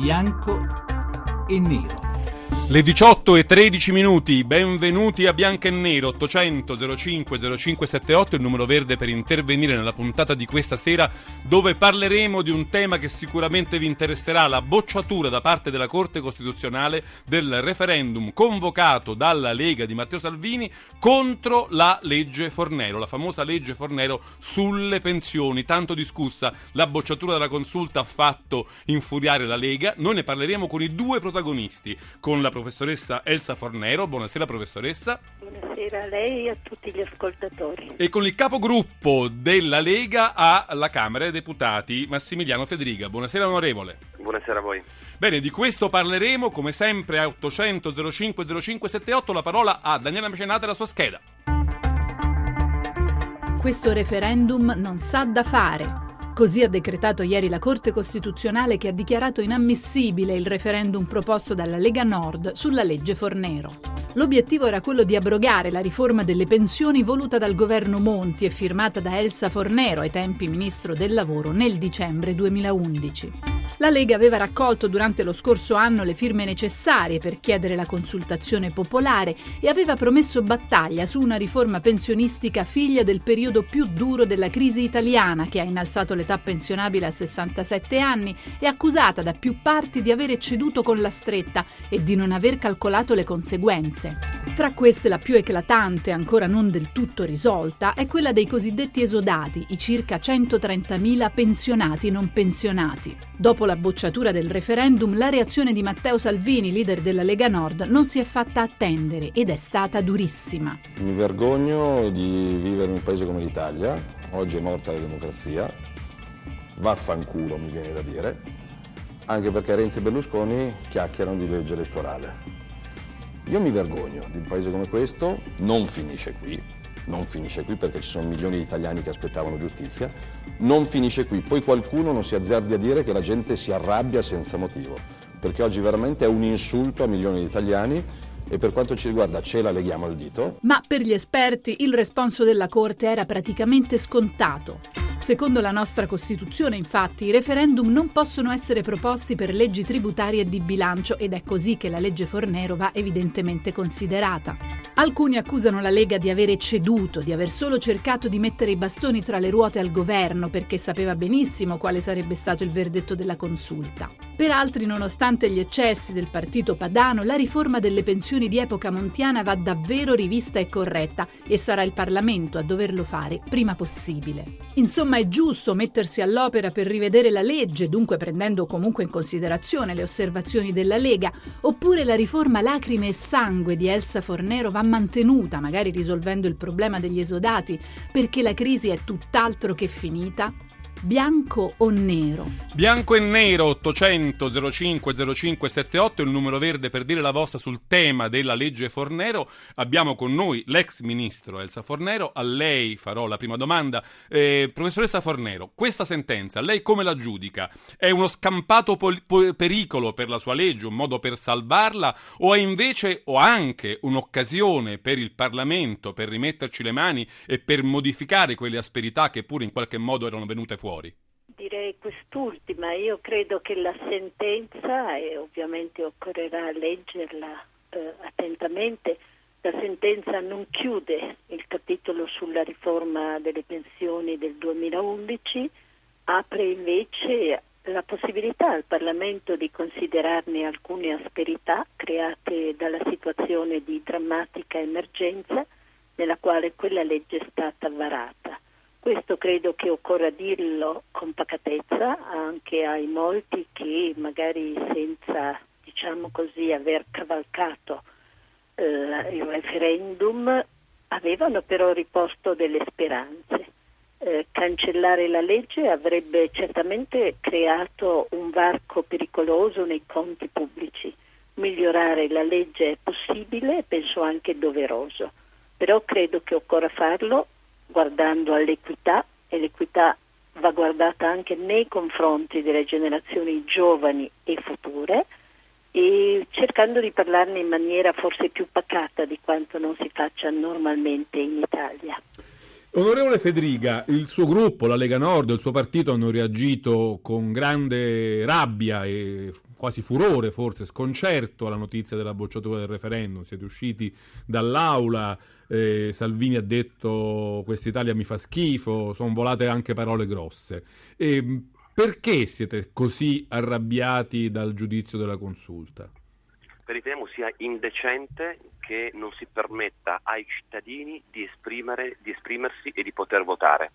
bianco e nero. Le 18 e 13 minuti, benvenuti a Bianco e Nero, 800 05 0578, il numero verde per intervenire nella puntata di questa sera dove parleremo di un tema che sicuramente vi interesserà, la bocciatura da parte della Corte Costituzionale del referendum convocato dalla Lega di Matteo Salvini contro la legge Fornero, la famosa legge Fornero sulle pensioni, tanto discussa. La bocciatura della consulta ha fatto infuriare la Lega, noi ne parleremo con i due protagonisti, con la professoressa Elsa Fornero. Buonasera professoressa. Buonasera a lei e a tutti gli ascoltatori. E con il capogruppo della Lega alla Camera dei Deputati, Massimiliano Federica. Buonasera onorevole. Buonasera a voi. Bene, di questo parleremo come sempre a 800 05 0578. La parola a Daniela Mecenate e la sua scheda. Questo referendum non sa da fare. Così ha decretato ieri la Corte Costituzionale che ha dichiarato inammissibile il referendum proposto dalla Lega Nord sulla legge Fornero. L'obiettivo era quello di abrogare la riforma delle pensioni voluta dal governo Monti e firmata da Elsa Fornero, ai tempi ministro del lavoro, nel dicembre 2011. La Lega aveva raccolto durante lo scorso anno le firme necessarie per chiedere la consultazione popolare e aveva promesso battaglia su una riforma pensionistica figlia del periodo più duro della crisi italiana che ha innalzato l'età pensionabile a 67 anni e accusata da più parti di aver ecceduto con la stretta e di non aver calcolato le conseguenze. Tra queste la più eclatante, ancora non del tutto risolta, è quella dei cosiddetti esodati, i circa 130.000 pensionati non pensionati. Dopo la bocciatura del referendum, la reazione di Matteo Salvini, leader della Lega Nord, non si è fatta attendere ed è stata durissima. Mi vergogno di vivere in un paese come l'Italia, oggi è morta la democrazia, vaffanculo mi viene da dire, anche perché Renzi e Berlusconi chiacchierano di legge elettorale. Io mi vergogno di un paese come questo, non finisce qui, non finisce qui perché ci sono milioni di italiani che aspettavano giustizia, non finisce qui, poi qualcuno non si azzardi a dire che la gente si arrabbia senza motivo, perché oggi veramente è un insulto a milioni di italiani e per quanto ci riguarda ce la leghiamo al dito. Ma per gli esperti il responso della Corte era praticamente scontato. Secondo la nostra Costituzione, infatti, i referendum non possono essere proposti per leggi tributarie e di bilancio ed è così che la legge Fornero va evidentemente considerata. Alcuni accusano la Lega di aver ceduto, di aver solo cercato di mettere i bastoni tra le ruote al governo perché sapeva benissimo quale sarebbe stato il verdetto della consulta. Per altri, nonostante gli eccessi del partito padano, la riforma delle pensioni di epoca montiana va davvero rivista e corretta e sarà il Parlamento a doverlo fare prima possibile. Insomma, è giusto mettersi all'opera per rivedere la legge, dunque prendendo comunque in considerazione le osservazioni della Lega, oppure la riforma lacrime e sangue di Elsa Fornero va mantenuta, magari risolvendo il problema degli esodati, perché la crisi è tutt'altro che finita? Bianco o nero? Bianco e nero 800 05 0578 il numero verde per dire la vostra sul tema della legge Fornero. Abbiamo con noi l'ex ministro Elsa Fornero. A lei farò la prima domanda. Eh, professoressa Fornero, questa sentenza lei come la giudica? È uno scampato pol- po- pericolo per la sua legge, un modo per salvarla o è invece o anche un'occasione per il Parlamento per rimetterci le mani e per modificare quelle asperità che pure in qualche modo erano venute fuori? Fuori? Direi quest'ultima, io credo che la sentenza, e ovviamente occorrerà leggerla eh, attentamente, la sentenza non chiude il capitolo sulla riforma delle pensioni del 2011, apre invece la possibilità al Parlamento di considerarne alcune asperità create dalla situazione di drammatica emergenza nella quale quella legge è stata varata. Questo credo che occorra dirlo con pacatezza anche ai molti che magari senza, diciamo così, aver cavalcato eh, il referendum avevano però riposto delle speranze. Eh, cancellare la legge avrebbe certamente creato un varco pericoloso nei conti pubblici. Migliorare la legge è possibile e penso anche doveroso, però credo che occorra farlo guardando all'equità e l'equità va guardata anche nei confronti delle generazioni giovani e future e cercando di parlarne in maniera forse più pacata di quanto non si faccia normalmente in Italia. Onorevole Federica, il suo gruppo, la Lega Nord, il suo partito hanno reagito con grande rabbia e quasi furore, forse sconcerto alla notizia della bocciatura del referendum. Siete usciti dall'aula, eh, Salvini ha detto quest'Italia mi fa schifo, sono volate anche parole grosse. E perché siete così arrabbiati dal giudizio della consulta? Riteniamo sia indecente che non si permetta ai cittadini di, di esprimersi e di poter votare.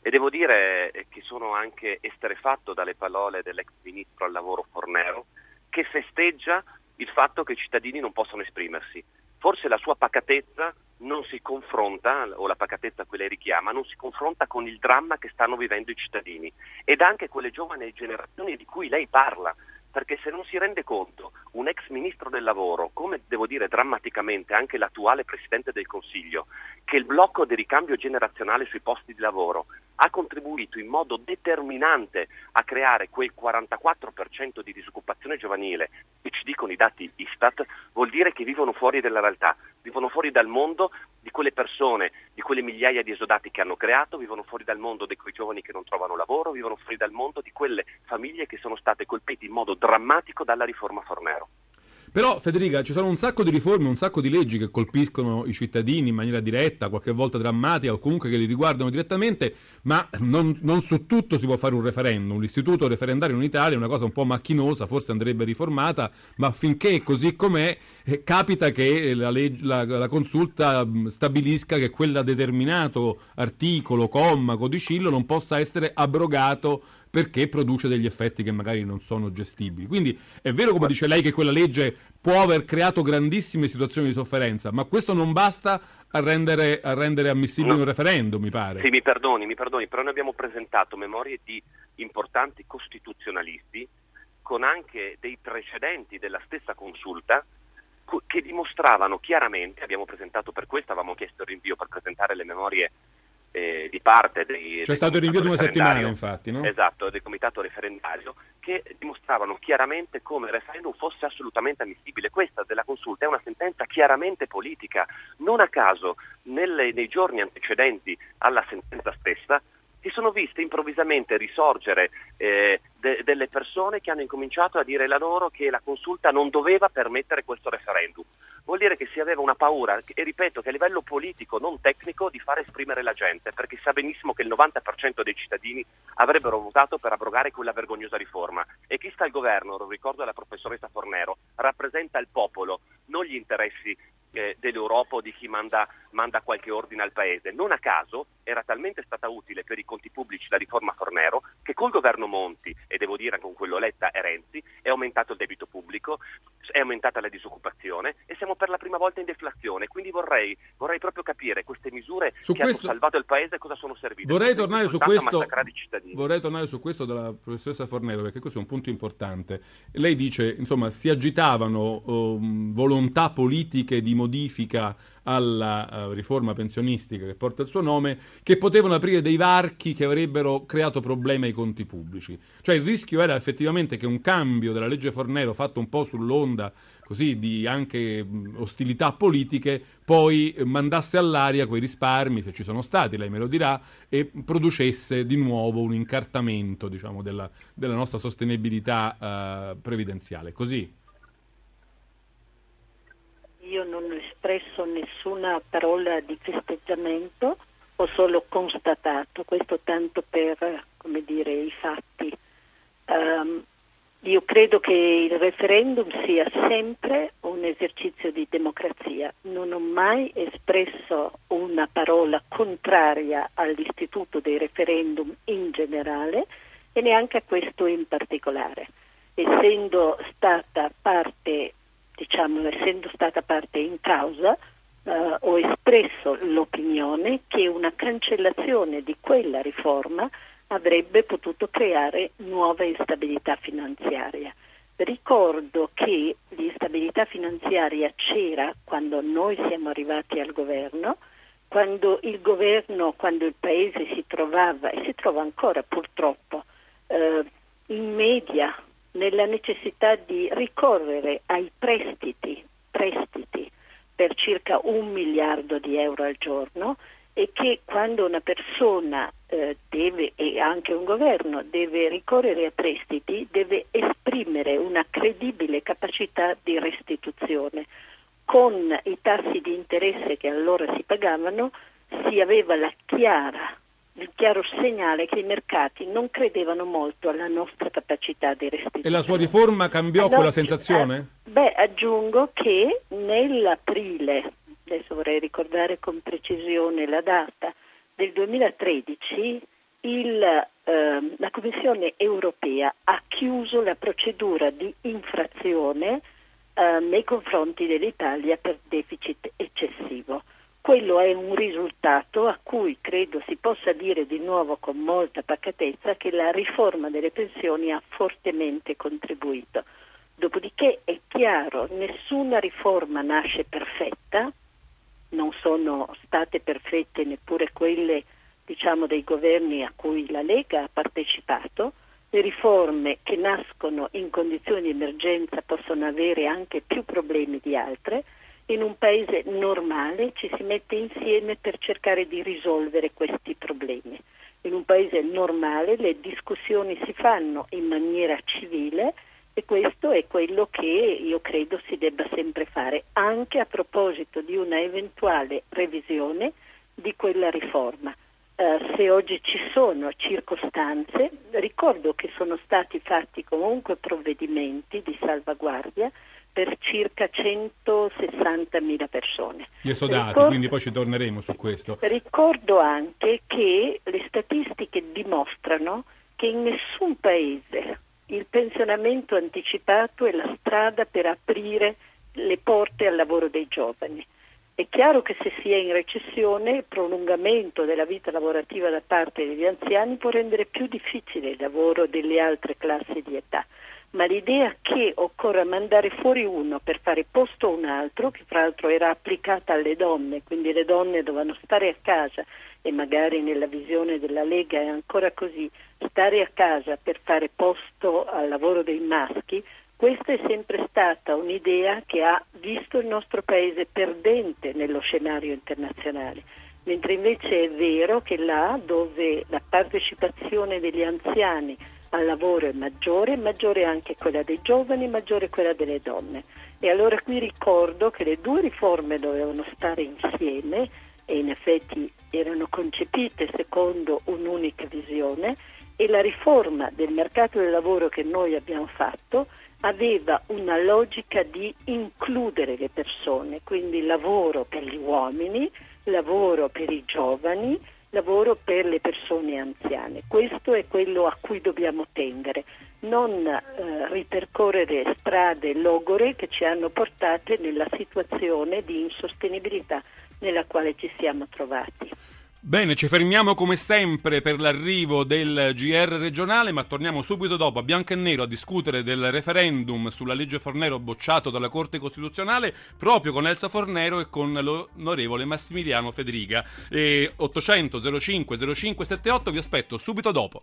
E devo dire che sono anche esterefatto dalle parole dell'ex ministro al lavoro Fornero, che festeggia il fatto che i cittadini non possono esprimersi. Forse la sua pacatezza non si confronta, o la pacatezza che lei richiama, non si confronta con il dramma che stanno vivendo i cittadini ed anche quelle giovani generazioni di cui lei parla, perché se non si rende conto un ex ministro del lavoro, come devo dire drammaticamente anche l'attuale Presidente del Consiglio, che il blocco di ricambio generazionale sui posti di lavoro ha contribuito in modo determinante a creare quel 44% di disoccupazione giovanile che ci dicono i dati Istat, vuol dire che vivono fuori dalla realtà, vivono fuori dal mondo quelle persone, di quelle migliaia di esodati che hanno creato, vivono fuori dal mondo di quei giovani che non trovano lavoro, vivono fuori dal mondo di quelle famiglie che sono state colpite in modo drammatico dalla riforma Fornero. Però Federica, ci sono un sacco di riforme, un sacco di leggi che colpiscono i cittadini in maniera diretta, qualche volta drammatica o comunque che li riguardano direttamente, ma non, non, su tutto si può fare un referendum. L'istituto referendario in Italia è una cosa un po' macchinosa, forse andrebbe riformata, ma finché così com'è capita che la, legge, la, la, consulta stabilisca che quel determinato articolo, comma, codicillo non possa essere abrogato perché produce degli effetti che magari non sono gestibili. Quindi è vero, come dice lei, che quella legge può aver creato grandissime situazioni di sofferenza, ma questo non basta a rendere, a rendere ammissibile no. un referendum, mi pare. Sì, mi perdoni, mi perdoni, però noi abbiamo presentato memorie di importanti costituzionalisti con anche dei precedenti della stessa consulta che dimostravano chiaramente, abbiamo presentato per questo, avevamo chiesto il rinvio per presentare le memorie eh, di parte dei... C'è stato il rinvio di una settimana infatti, no? Esatto, del comitato referendario che dimostravano chiaramente come il referendum fosse assolutamente ammissibile. Questa della consulta è una sentenza chiaramente politica. Non a caso nelle, nei giorni antecedenti alla sentenza stessa si sono viste improvvisamente risorgere eh, de- delle persone che hanno incominciato a dire la loro che la consulta non doveva permettere questo referendum. Vuol dire che si aveva una paura, e ripeto che a livello politico, non tecnico, di far esprimere la gente, perché sa benissimo che il 90% dei cittadini avrebbero votato per abrogare quella vergognosa riforma. E chi sta al governo, lo ricordo alla professoressa Fornero, rappresenta il popolo, non gli interessi eh, dell'Europa o di chi manda, manda, qualche ordine al Paese. Non a caso era talmente stata utile per i conti pubblici la riforma Fornero che col governo Monti, e devo dire con quello Letta e Renzi, è aumentato il debito pubblico, è aumentata la disoccupazione e siamo per la prima volta in deflazione. Quindi vorrei, vorrei proprio capire queste misure su che questo... hanno salvato il Paese cosa sono servite. Vorrei tornare, su questo, vorrei tornare su questo della professoressa Fornero perché questo è un punto importante. Lei dice, insomma, si agitavano um, volontà politiche di modifica alla uh, riforma pensionistica che porta il suo nome, che potevano aprire dei varchi che avrebbero creato problemi ai conti pubblici. Cioè il rischio era effettivamente che un cambio della legge Fornero fatto un po' sull'onda così di anche ostilità politiche poi mandasse all'aria quei risparmi, se ci sono stati, lei me lo dirà, e producesse di nuovo un incartamento diciamo, della, della nostra sostenibilità uh, previdenziale. Così? io non ho espresso nessuna parola di festeggiamento, ho solo constatato, questo tanto per come dire, i fatti. Um, io credo che il referendum sia sempre un esercizio di democrazia. Non ho mai espresso una parola contraria all'istituto dei referendum in generale e neanche a questo in particolare. Essendo stata parte diciamo, essendo stata parte in causa, eh, ho espresso l'opinione che una cancellazione di quella riforma avrebbe potuto creare nuova instabilità finanziaria. Ricordo che l'instabilità finanziaria c'era quando noi siamo arrivati al governo, quando il governo, quando il paese si trovava e si trova ancora purtroppo eh, in media nella necessità di ricorrere ai prestiti, prestiti per circa un miliardo di euro al giorno e che quando una persona eh, deve, e anche un governo deve ricorrere a prestiti, deve esprimere una credibile capacità di restituzione. Con i tassi di interesse che allora si pagavano si aveva la chiara il chiaro segnale che i mercati non credevano molto alla nostra capacità di restituzione. E la sua riforma cambiò allora, quella sensazione? Eh, beh, aggiungo che nell'aprile, adesso vorrei ricordare con precisione la data, del 2013 il, eh, la Commissione europea ha chiuso la procedura di infrazione eh, nei confronti dell'Italia per deficit eccessivo. Quello è un risultato a cui credo si possa dire di nuovo con molta pacatezza che la riforma delle pensioni ha fortemente contribuito. Dopodiché è chiaro, nessuna riforma nasce perfetta, non sono state perfette neppure quelle diciamo, dei governi a cui la Lega ha partecipato, le riforme che nascono in condizioni di emergenza possono avere anche più problemi di altre, in un paese normale ci si mette insieme per cercare di risolvere questi problemi. In un paese normale le discussioni si fanno in maniera civile e questo è quello che io credo si debba sempre fare, anche a proposito di una eventuale revisione di quella riforma. Uh, se oggi ci sono circostanze, ricordo che sono stati fatti comunque provvedimenti di salvaguardia per circa 160.000 persone. Gli esodati, ricordo, quindi poi ci torneremo su questo. Ricordo anche che le statistiche dimostrano che in nessun paese il pensionamento anticipato è la strada per aprire le porte al lavoro dei giovani. È chiaro che se si è in recessione il prolungamento della vita lavorativa da parte degli anziani può rendere più difficile il lavoro delle altre classi di età ma l'idea che occorra mandare fuori uno per fare posto a un altro, che fra l'altro era applicata alle donne, quindi le donne dovevano stare a casa e magari nella visione della Lega è ancora così, stare a casa per fare posto al lavoro dei maschi, questa è sempre stata un'idea che ha visto il nostro paese perdente nello scenario internazionale mentre invece è vero che là dove la partecipazione degli anziani al lavoro è maggiore, maggiore anche quella dei giovani, maggiore quella delle donne. E allora qui ricordo che le due riforme dovevano stare insieme e in effetti erano concepite secondo un'unica visione e la riforma del mercato del lavoro che noi abbiamo fatto aveva una logica di includere le persone, quindi lavoro per gli uomini, lavoro per i giovani, lavoro per le persone anziane. Questo è quello a cui dobbiamo tendere, non eh, ripercorrere strade logore che ci hanno portate nella situazione di insostenibilità nella quale ci siamo trovati. Bene, ci fermiamo come sempre per l'arrivo del GR regionale, ma torniamo subito dopo a bianco e nero a discutere del referendum sulla legge Fornero bocciato dalla Corte Costituzionale proprio con Elsa Fornero e con l'onorevole Massimiliano Federica. E 800 05 0578 vi aspetto subito dopo.